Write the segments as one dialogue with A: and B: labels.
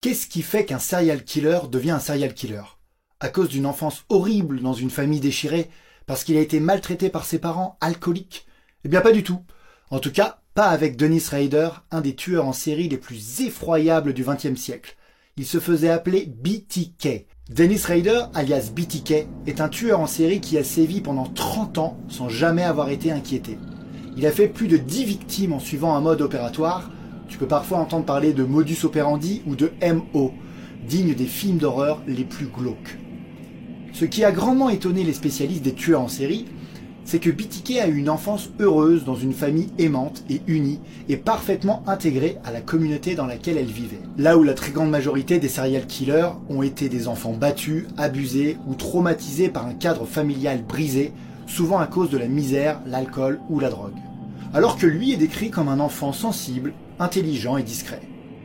A: qui fait qu'un serial killer devient un serial killer? À cause d'une enfance horrible dans une famille déchirée Parce qu'il a été maltraité par ses parents alcooliques? Eh bien pas du tout. En tout cas, pas avec Dennis Rader, un des tueurs en série les plus effroyables du XXe siècle. Il se faisait appeler BTK. Dennis Rader, alias BTK, est un tueur en série qui a sévi pendant 30 ans sans jamais avoir été inquiété. Il a fait plus de 10 victimes en suivant un mode opératoire. Tu peux parfois entendre parler de modus operandi ou de MO, digne des films d'horreur les plus glauques. Ce qui a grandement étonné les spécialistes des tueurs en série, c'est que BTK a eu une enfance heureuse dans une famille aimante et unie et parfaitement intégrée à la communauté dans laquelle elle vivait. Là où la très grande majorité des serial killers ont été des enfants battus, abusés ou traumatisés par un cadre familial brisé, souvent à cause de la misère, l'alcool ou la drogue. Alors que lui est décrit comme un enfant sensible, intelligent et discret.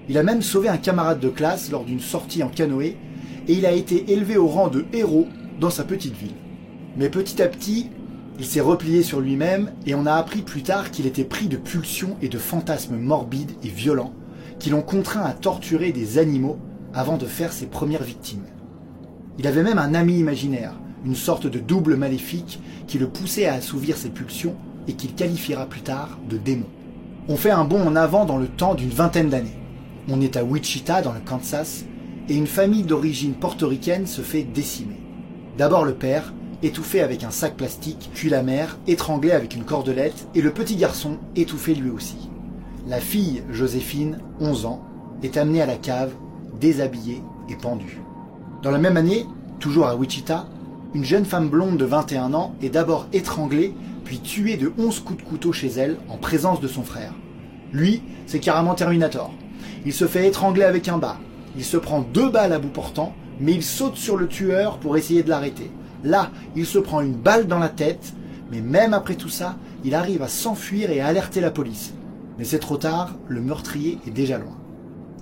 A: Il a même sauvé un camarade de classe lors d'une sortie en canoë et il a été élevé au rang de héros dans sa petite ville. Mais petit à petit, il s'est replié sur lui-même et on a appris plus tard qu'il était pris de pulsions et de fantasmes morbides et violents qui l'ont contraint à torturer des animaux avant de faire ses premières victimes. Il avait même un ami imaginaire, une sorte de double maléfique qui le poussait à assouvir ses pulsions et qu'il qualifiera plus tard de démon. On fait un bond en avant dans le temps d'une vingtaine d'années. On est à Wichita, dans le Kansas, et une famille d'origine portoricaine se fait décimer. D'abord le père, étouffé avec un sac plastique, puis la mère, étranglée avec une cordelette, et le petit garçon, étouffé lui aussi. La fille, Joséphine, 11 ans, est amenée à la cave, déshabillée et pendue. Dans la même année, toujours à Wichita, une jeune femme blonde de 21 ans est d'abord étranglée, puis tuée de 11 coups de couteau chez elle, en présence de son frère. Lui, c'est carrément Terminator. Il se fait étrangler avec un bas. Il se prend deux balles à bout portant, mais il saute sur le tueur pour essayer de l'arrêter. Là, il se prend une balle dans la tête, mais même après tout ça, il arrive à s'enfuir et à alerter la police. Mais c'est trop tard, le meurtrier est déjà loin.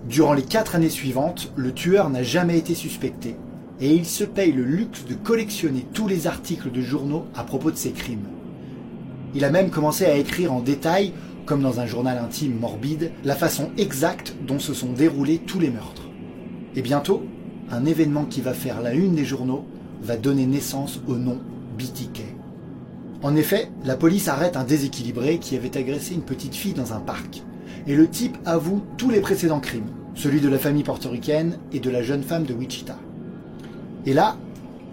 A: Durant les quatre années suivantes, le tueur n'a jamais été suspecté, et il se paye le luxe de collectionner tous les articles de journaux à propos de ses crimes. Il a même commencé à écrire en détail, comme dans un journal intime morbide, la façon exacte dont se sont déroulés tous les meurtres. Et bientôt, un événement qui va faire la une des journaux va donner naissance au nom BTK. En effet, la police arrête un déséquilibré qui avait agressé une petite fille dans un parc. Et le type avoue tous les précédents crimes, celui de la famille portoricaine et de la jeune femme de Wichita. Et là,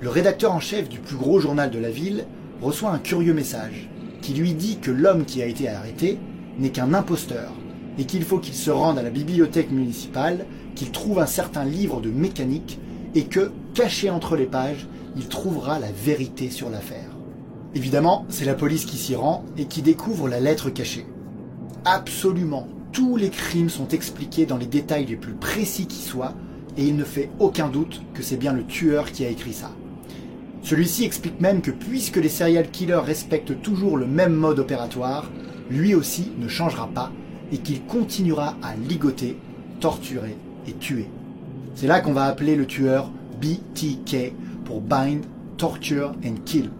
A: le rédacteur en chef du plus gros journal de la ville reçoit un curieux message lui dit que l'homme qui a été arrêté n'est qu'un imposteur et qu'il faut qu'il se rende à la bibliothèque municipale, qu'il trouve un certain livre de mécanique et que, caché entre les pages, il trouvera la vérité sur l'affaire. Évidemment, c'est la police qui s'y rend et qui découvre la lettre cachée. Absolument tous les crimes sont expliqués dans les détails les plus précis qui soient, et il ne fait aucun doute que c'est bien le tueur qui a écrit ça. Celui-ci explique même que puisque les serial killers respectent toujours le même mode opératoire, lui aussi ne changera pas et qu'il continuera à ligoter, torturer et tuer. C'est là qu'on va appeler le tueur BTK pour Bind, Torture and Kill.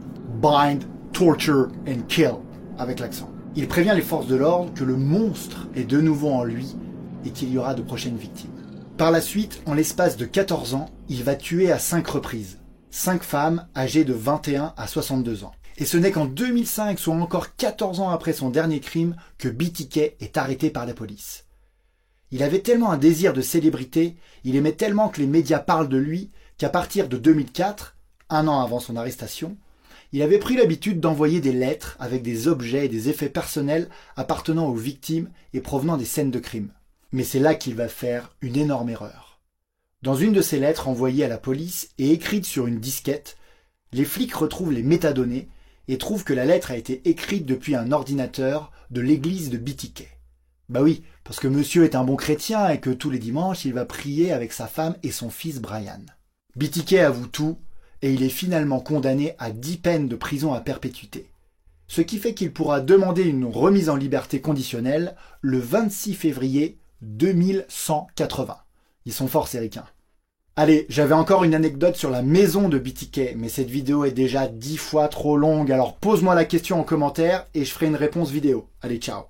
A: Bind, Torture and Kill, avec l'accent. Il prévient les forces de l'ordre que le monstre est de nouveau en lui et qu'il y aura de prochaines victimes. Par la suite, en l'espace de 14 ans, il va tuer à 5 reprises. 5 femmes âgées de 21 à 62 ans. Et ce n'est qu'en 2005, soit encore 14 ans après son dernier crime, que BTK est arrêté par la police. Il avait tellement un désir de célébrité, il aimait tellement que les médias parlent de lui, qu'à partir de 2004, un an avant son arrestation, il avait pris l'habitude d'envoyer des lettres avec des objets et des effets personnels appartenant aux victimes et provenant des scènes de crime. Mais c'est là qu'il va faire une énorme erreur. Dans une de ces lettres envoyées à la police et écrites sur une disquette, les flics retrouvent les métadonnées et trouvent que la lettre a été écrite depuis un ordinateur de l'église de BTK. Bah oui, parce que monsieur est un bon chrétien et que tous les dimanches il va prier avec sa femme et son fils Brian. BTK avoue tout et il est finalement condamné à 10 peines de prison à perpétuité. Ce qui fait qu'il pourra demander une remise en liberté conditionnelle le 26 février 2180. Ils sont forts ces. Allez, j'avais encore une anecdote sur la maison de BTK, mais cette vidéo est déjà 10 fois trop longue, alors pose-moi la question en commentaire et je ferai une réponse vidéo. Allez, ciao